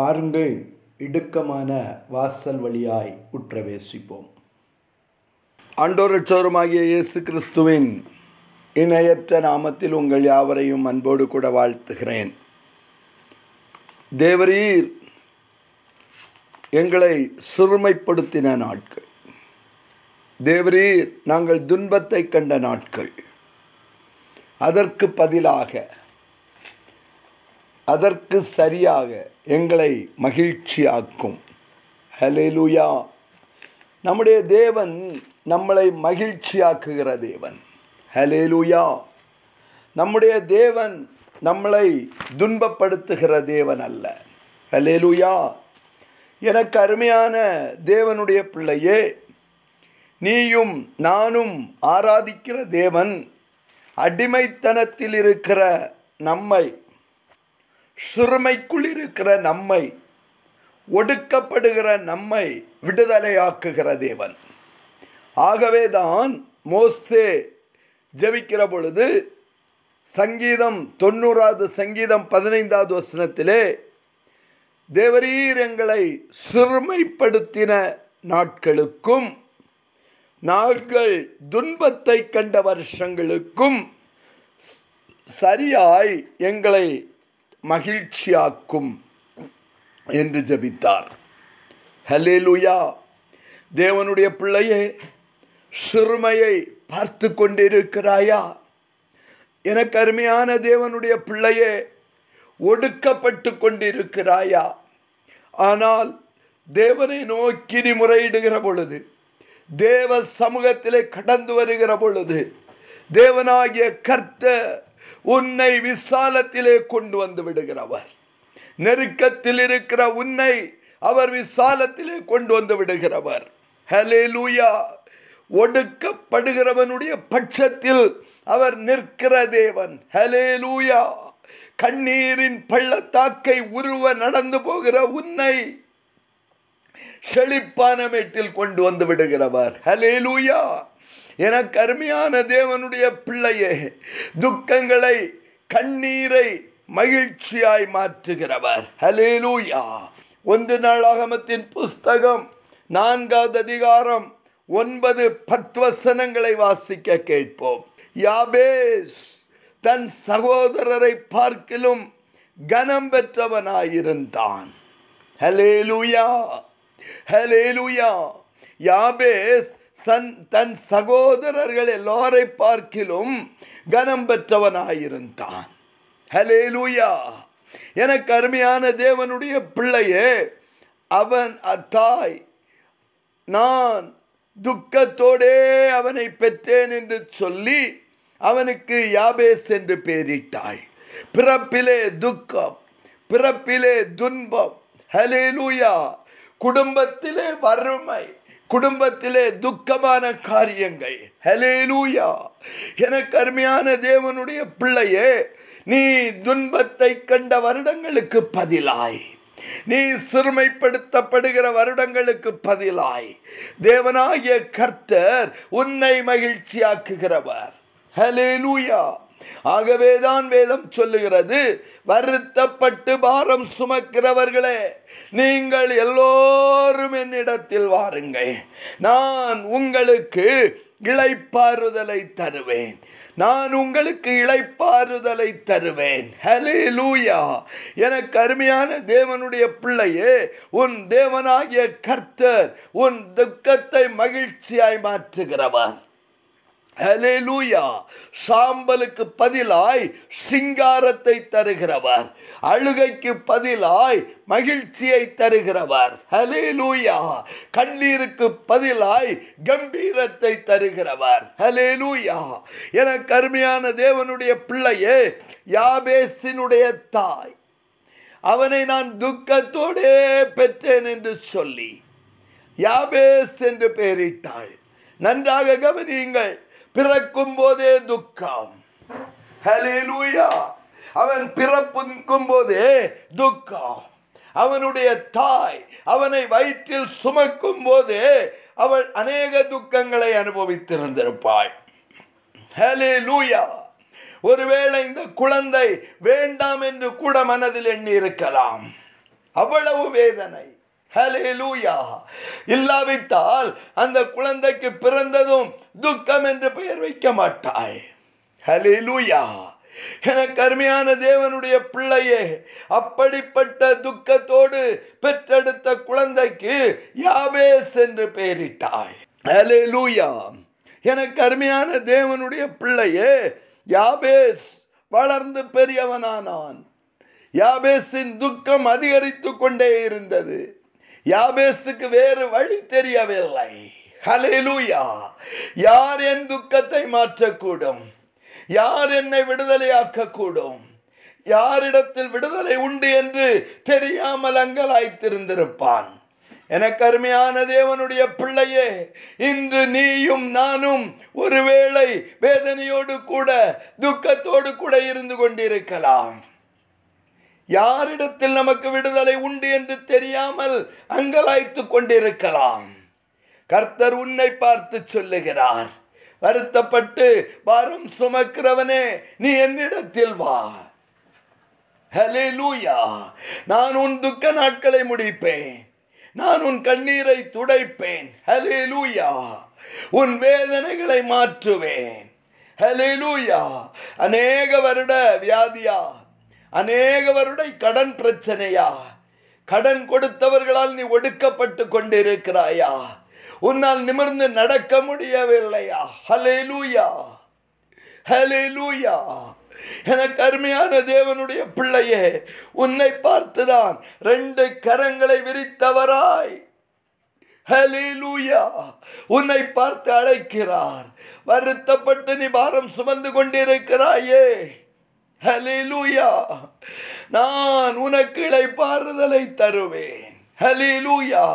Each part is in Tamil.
பாருங்கள் இடுக்கமான வாசல் வழியாய் உற்றவேசிப்போம். ஆண்டோரட்சோருமாகிய இயேசு கிறிஸ்துவின் இணையற்ற நாமத்தில் உங்கள் யாவரையும் அன்போடு கூட வாழ்த்துகிறேன். தேவரீர் எங்களை சிறுமைப்படுத்தின நாட்கள். தேவரீர் நாங்கள் துன்பத்தை கண்ட நாட்கள். அதற்கு பதிலாக அதற்கு சரியாக எங்களை மகிழ்ச்சியாக்கும். ஹலெலுயா நம்முடைய தேவன் நம்மளை மகிழ்ச்சியாக்குகிற தேவன். ஹலேலுயா நம்முடைய தேவன் நம்மளை துன்பப்படுத்துகிற தேவன் அல்ல. ஹலேலுயா எனக்கு அருமையான தேவனுடைய பிள்ளையே நீயும் நானும் ஆராதிக்கிற தேவன் அடிமைத்தனத்தில் இருக்கிற நம்மை சிறுமைக்குள் இருக்கிற நம்மை ஒடுக்கப்படுகிற நம்மை விடுதலையாக்குகிற தேவன். ஆகவே தான் மோசே ஜெபிக்கிற பொழுது சங்கீதம் தொண்ணூறாவது சங்கீதம் பதினைந்தாவது வசனத்திலே தேவரீர் எங்களை சிறுமைப்படுத்தின நாட்களுக்கும் நாங்கள் துன்பத்தை கண்ட வருஷங்களுக்கும் சரியாய் எங்களை மகிழ்ச்சியாக்கும் என்று ஜபித்தார். ஹலேலுயா தேவனுடைய பிள்ளையே சிறுமையை பார்த்து கொண்டிருக்கிறாயா? எனக்கு அருமையான தேவனுடைய பிள்ளையே ஒடுக்கப்பட்டு கொண்டிருக்கிறாயா? ஆனால் தேவனை நோக்கி நீ முறையிடுகிற பொழுது தேவ சமூகத்திலே கடந்து வருகிற பொழுது தேவனாகிய கர்த்த உன்னை விசாலத்திலே கொண்டு வந்து விடுகிறவர். நெருக்கத்தில் இருக்கிற உன்னை அவர் விசாலத்திலே கொண்டு வந்து விடுகிறவர். ஹலே லூயா ஒடுக்கப்படுகிறவனுடைய பட்சத்தில் அவர் நிற்கிற தேவன். ஹலே லூயா கண்ணீரின் பள்ளத்தாக்கை உருவ நடந்து போகிற உன்னை செழிப்பான மேட்டில் கொண்டு வந்து விடுகிறவர். ஹலே லூயா எனக்கு அருமையான தேவனுடைய பிள்ளையே துக்கங்களை கண்ணீரை மகிழ்ச்சியாய் மாற்றுகிறவர். ஹலேலூயா ஒன்று நாள் அகமத்தின் புஸ்தகம் நான்காவது அதிகாரம் ஒன்பது பத்து வசனங்களை வாசிக்க கேட்போம். யாபேஸ் தன் சகோதரரை பார்க்கிலும் கனம் பெற்றவனாயிருந்தான். ஹலேலூயா ஹலேலூயா யாபேஸ் சன் தன் சகோதரர்கள் எல்லாரை பார்க்கிலும் கனம் பெற்றவனாயிருந்தான். ஹலேலூயா எனக்கு அருமையான தேவனுடைய பிள்ளையே அவன் அத்தாய் நான் துக்கத்தோடே அவனை பெற்றேன் என்று சொல்லி அவனுக்கு யாபேஸ் என்று பெயரிட்டாள். பிறப்பிலே துக்கம் பிறப்பிலே துன்பம். ஹலேலூயா குடும்பத்திலே வறுமை குடும்பத்திலே துக்கமான காரியங்கள். ஹலேலூயா எனக்கு அருமையான தேவனுடைய பிள்ளையே நீ துன்பத்தை கண்ட வருடங்களுக்கு பதிலாய். நீ சிறுமைப்படுத்தப்படுகிற வருடங்களுக்கு பதிலாய். தேவனாகிய கர்த்தர் உன்னை மகிழ்ச்சியாக்குகிறவர். ஹலேலூயா ஆகவேதான் வேதம் சொல்லுகிறது. வருத்தப்பட்டு பாரம் சுமக்கிறவர்களே நீங்கள் எல்லோரும் என்னிடத்தில் வாருங்கள். நான் உங்களுக்கு இழைப்பாறுதலை தருவேன். நான் உங்களுக்கு இழைப்பாறுதலை தருவேன். ஹலே லூயா எனக்கு அருமையான தேவனுடைய பிள்ளையே உன் தேவனாகிய கர்த்தர் உன் துக்கத்தை மகிழ்ச்சியாய் மாற்றுகிறவர். ஹலேலூயா சாம்பலுக்கு பதிலாய் சிங்காரத்தை தருகிறவர். அழுகைக்கு பதிலாய் மகிழ்ச்சியை தருகிறவர். ஹலேலூயா கண்ணீருக்கு பதிலாய் கம்பீரத்தை தருகிறவர். ஹலேலூயா என கருமையான தேவனுடைய பிள்ளையே யாபேசினுடைய தாய் அவனை நான் துக்கத்தோடே பெற்றேன் என்று சொல்லி யாபேஸ் என்று பெயரிட்டாள். நன்றாக கவனியுங்கள். பிறக்கும் போதே துக்கம் அவன் பிறப்புக்கும் போதே துக்கம். அவனுடைய தாய் அவனை வயிற்றில் சுமக்கும் போதே அவள் அநேக துக்கங்களை அனுபவித்திருந்திருப்பாள். ஹலே லூயா ஒருவேளை இந்த குழந்தை வேண்டாம் என்று கூட மனதில் எண்ணி இருக்கலாம் அவ்வளவு வேதனை. ஹலேலூயா இல்லாவிட்டால் அந்த குழந்தைக்கு பிறந்ததும் துக்கம் என்று பெயர் வைக்க மாட்டாய் ஹலேலூயா எனக்கு கருமையான தேவனுடைய பிள்ளையே அப்படிப்பட்ட துக்கத்தோடு பெற்றெடுத்த குழந்தைக்கு யாபேஸ் என்று பெயரிட்டாள். ஹலேலூயா எனக்கு கருமையான தேவனுடைய பிள்ளையே யாபேஸ் வளர்ந்து பெரியவனானான். யாபேஸின் துக்கம் அதிகரித்து கொண்டே இருந்தது. யாபேஸுக்கு வேறு வழி தெரியவில்லை. ஹலேலூயா யார் என் துக்கத்தை மாற்றக்கூடும்? யார் என்னை விடுதலையாக்க கூடும் யாரிடத்தில் விடுதலை உண்டு என்று தெரியாமல் அங்கலாய்த்திருந்திருப்பான். எனக்கு அருமையான தேவனுடைய பிள்ளையே இன்று நீயும் நானும் ஒருவேளை வேதனையோடு கூட துக்கத்தோடு கூட இருந்து கொண்டிருக்கலாம். யாரிடத்தில் நமக்கு விடுதலை உண்டு என்று தெரியாமல் அங்கலாய்த்து கொண்டிருக்கலாம். கர்த்தர் உன்னை பார்த்து சொல்லுகிறார் வருத்தப்பட்டு பாரம் சுமக்கிறவனே நீ என்னிடத்தில் வா. ஹலேலூயா நான் உன் துக்க நாட்களை முடிப்பேன். நான் உன் கண்ணீரை துடைப்பேன். ஹலேலூயா உன் வேதனைகளை மாற்றுவேன். ஹலேலூயா அநேக வருட வியாதியா அநேகவருடைய கடன் பிரச்சனையா? கடன் கொடுத்தவர்களால் நீ ஒடுக்கப்பட்டு கொண்டிருக்கிறாயா? உன்னால் நிமிர்ந்து நடக்க முடியவில்லையா? ஹலே லூயா ஹலே லூயா எனக்கு அருமையான தேவனுடைய பிள்ளையே உன்னை பார்த்துதான் ரெண்டு கரங்களை விரித்தவராய். ஹலேலூயா உன்னை பார்த்து அழைக்கிறார். வருத்தப்பட்டு நீ பாரம் சுமந்து கொண்டிருக்கிறாயே. ஹலேலூயா நான் உனக்கு இழைப்பாறுதலை தருவேன். ஹலிலூயா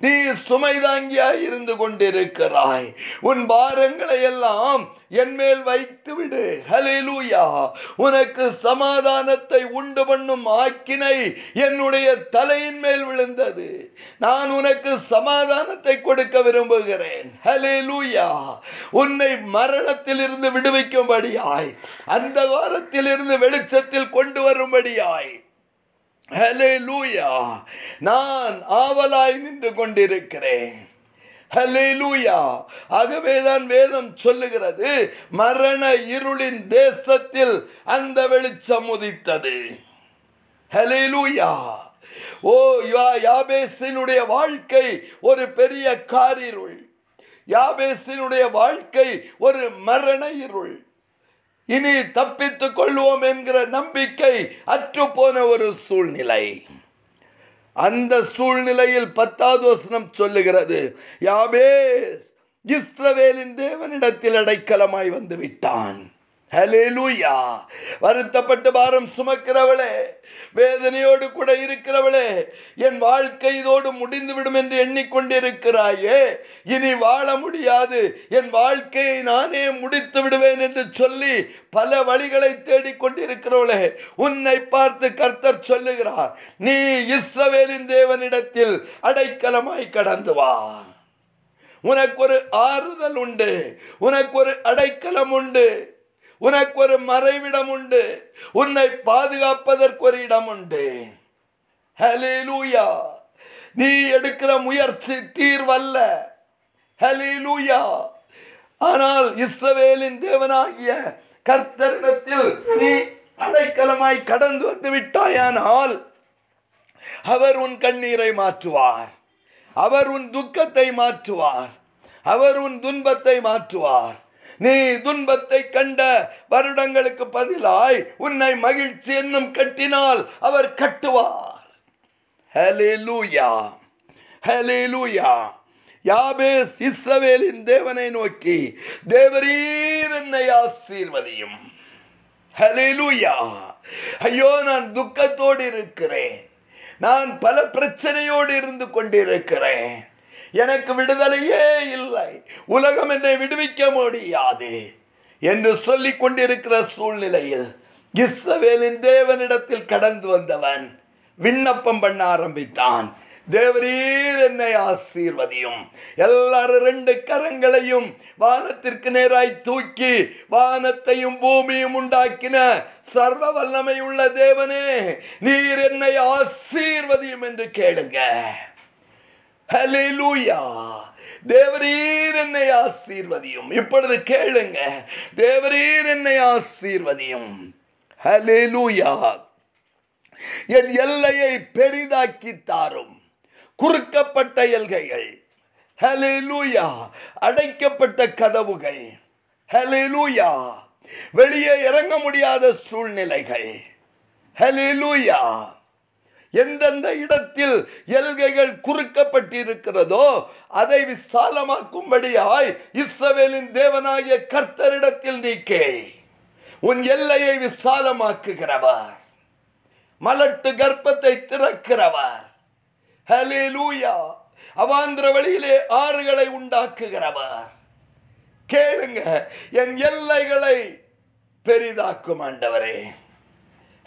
நீ சுமைதாங்கியாய் இருந்து கொண்டிருக்கிறாய். உன் பாரங்களை எல்லாம் என் மேல் வைத்து விடு. ஹலிலூயா உனக்கு சமாதானத்தை உண்டு பண்ணும் ஆக்கினை என்னுடைய தலையின் மேல் விழுந்தது. நான் உனக்கு சமாதானத்தை கொடுக்க விரும்புகிறேன். ஹலிலூயா உன்னை மரணத்தில் இருந்து விடுவிக்கும்படியாய் அந்த வாரத்தில் இருந்து வெளிச்சத்தில் கொண்டு வரும்படியாய் ஹலேலூயா நான் ஆவலாய் நின்று கொண்டிருக்கிறேன். ஹலேலூயா ஆகவேதான் வேதம் சொல்லுகிறது மரண இருளின் தேசத்தில் அந்த வெளிச்சம் உதித்தது. ஹலேலூயா ஓ யாபேசினுடைய வாழ்க்கை ஒரு பெரிய காரிருள். யாபேசினுடைய வாழ்க்கை ஒரு மரண இருள். இனி தப்பித்துக் கொள்வோம் என்கிற நம்பிக்கை அற்றுப்போன ஒரு சூழ்நிலை. அந்த சூழ்நிலையில் பத்தாவது வசனம் சொல்லுகிறது யாபேஸ் இஸ்ரவேலின் தேவனிடத்தில் அடைக்கலமாய் வந்து விட்டான் ஹலேலூயா வருத்தப்பட்டு பாரம் சுமக்கிறவளே வேதனையோடு கூட இருக்கிறவளே என் வாழ்க்கை இதோடு முடிந்துவிடும் என்று எண்ணிக்கொண்டிருக்கிறாயே இனி வாழ முடியாது. என் வாழ்க்கையை நானே முடித்து விடுவேன் என்று சொல்லி பல வழிகளை தேடிக்கொண்டிருக்கிறவளே உன்னை பார்த்து கர்த்தர் சொல்லுகிறார் நீ இஸ்ரவேலின் தேவனிடத்தில் அடைக்கலமாய் கடந்து வா. உனக்கு ஒரு ஆறுதல் உண்டு உனக்கு ஒரு அடைக்கலம் உண்டு. உனக்கு ஒரு மறைவிடம் உண்டு உன்னை பாதுகாப்பதற்கு ஒரு இடம் உண்டு ஹலேலூயா நீ எடுக்கிற முயற்சி தீர்வல்ல. ஹலேலூயா ஆனால் இஸ்ரவேலின் தேவனாகிய கர்த்தரிடத்தில் நீ அடைக்கலமாய் கடந்து வந்து விட்டாயானால் அவர் உன் கண்ணீரை மாற்றுவார். அவர் உன் துக்கத்தை மாற்றுவார். அவர் உன் துன்பத்தை மாற்றுவார். நீ துன்பத்தை கண்ட வருடங்களுக்கு பதிலாய் உன்னை மகிழ்ச்சி என்னும் கட்டினால் அவர் கட்டுவார். ஹலேலூயா ஹலேலூயா யாபேஸ் இஸ்ரவேலின் தேவனை நோக்கி தேவரீர் என்னை ஆசீர்வதியும். ஹலேலூயா ஐயோ நான் துக்கத்தோடு இருக்கிறேன். நான் பல பிரச்சனையோடு இருந்து கொண்டிருக்கிறேன். எனக்கு விடுதலையே இல்லை. உலகம் என்னை விடுவிக்க முடியாது என்று சொல்லிக் கொண்டிருக்கிற சூழ்நிலையில் இஸ்ரவேலின் தேவனிடத்தில் கடந்து வந்தவன் விண்ணப்பம் பண்ண ஆரம்பித்தான். தேவரீர் என்னை ஆசீர்வதியும். எல்லாரும் ரெண்டு கரங்களையும் வானத்திற்கு நேராய் தூக்கி வானத்தையும் பூமியும் உண்டாக்கின சர்வ வல்லமை உள்ள தேவனே நீர் என்னை ஆசீர்வதியும் என்று கேளுங்க. ஹலிலூயா தேவரீர் என்னை ஆசீர்வதியும். இப்பொழுது கேளுங்க. தேவரீர் என்னை ஆசீர்வதியும். ஹalleluya என் எல்லையை பெரிதாக்கி தாரும். குறுக்கப்பட்ட எல்கைகள். ஹalleluya அடைக்கப்பட்ட கதவுகள். ஹalleluya வெளியே இறங்க முடியாத சூழ்நிலைகள். ஹலிலூயா எந்தெந்த இடத்தில் எல்கைகள் குறுக்கப்பட்டிருக்கிறதோ அதை விசாலமாக்கும்படியாய் இஸ்ரவேலின் தேவனாகிய கர்த்தரிடத்தில் நீக்கே. உன் எல்லையை விசாலமாக்குகிறவர். மலட்டு கர்ப்பத்தை திறக்கிறவர். ஹalleluya அவாந்திர வழியிலே ஆறுகளை உண்டாக்குகிறவர். கேளுங்க என் எல்லைகளை பெரிதாக்கும் ஆண்டவரே.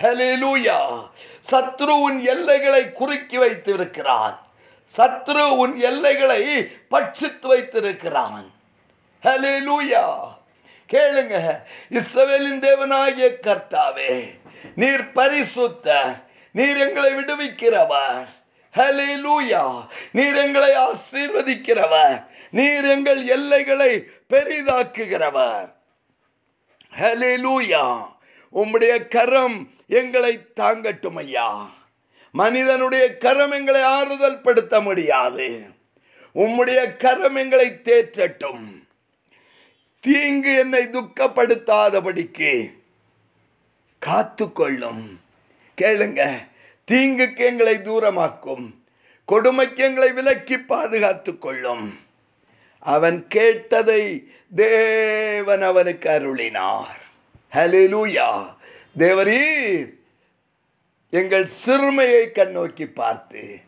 ஹalleluya சத்ரு உன் எல்லைகளை குறுக்கி வைத்திருக்கிறான். சத்ரு உன் எல்லைகளை பட்சித்து வைத்திருக்கிறான். ஹalleluya கேளுங்க இஸ்ரவேலின் தேவனாகிய கர்த்தாவே நீர் பரிசுத்தர் நீர் எங்களை விடுவிக்கிறவர். ஹalleluya நீர் எங்களை ஆசீர்வதிக்கிறவர். நீர் எங்கள் எல்லைகளை பெரிதாக்குகிறவர். ஹalleluya உம்முடைய கரம் எங்களை தாங்கட்டும் ஐயா மனிதனுடைய கரம் எங்களை ஆறுதல் படுத்த முடியாது உம்முடைய கரம் எங்களை தேற்றட்டும். தீங்கு என்னை துக்கப்படுத்தாதபடிக்கு காத்துக்கொள்ளும். கேளுங்க தீங்குக்கு எங்களை தூரமாக்கும். கொடுமைக்கு எங்களை விலக்கி பாதுகாத்து கொள்ளும் அவன் கேட்டதை தேவன் அவனுக்கு அருளினார். ஹalleluya. தேவரீர் எங்கள் சிறுமையை கண்ணோக்கி பார்த்து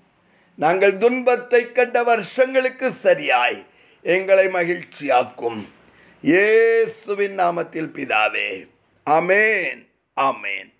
நாங்கள் துன்பத்தை கண்ட வருஷங்களுக்கு சரியாய் எங்களை மகிழ்ச்சியாக்கும். இயேசுவின் நாமத்தில் பிதாவே. அமேன் அமேன்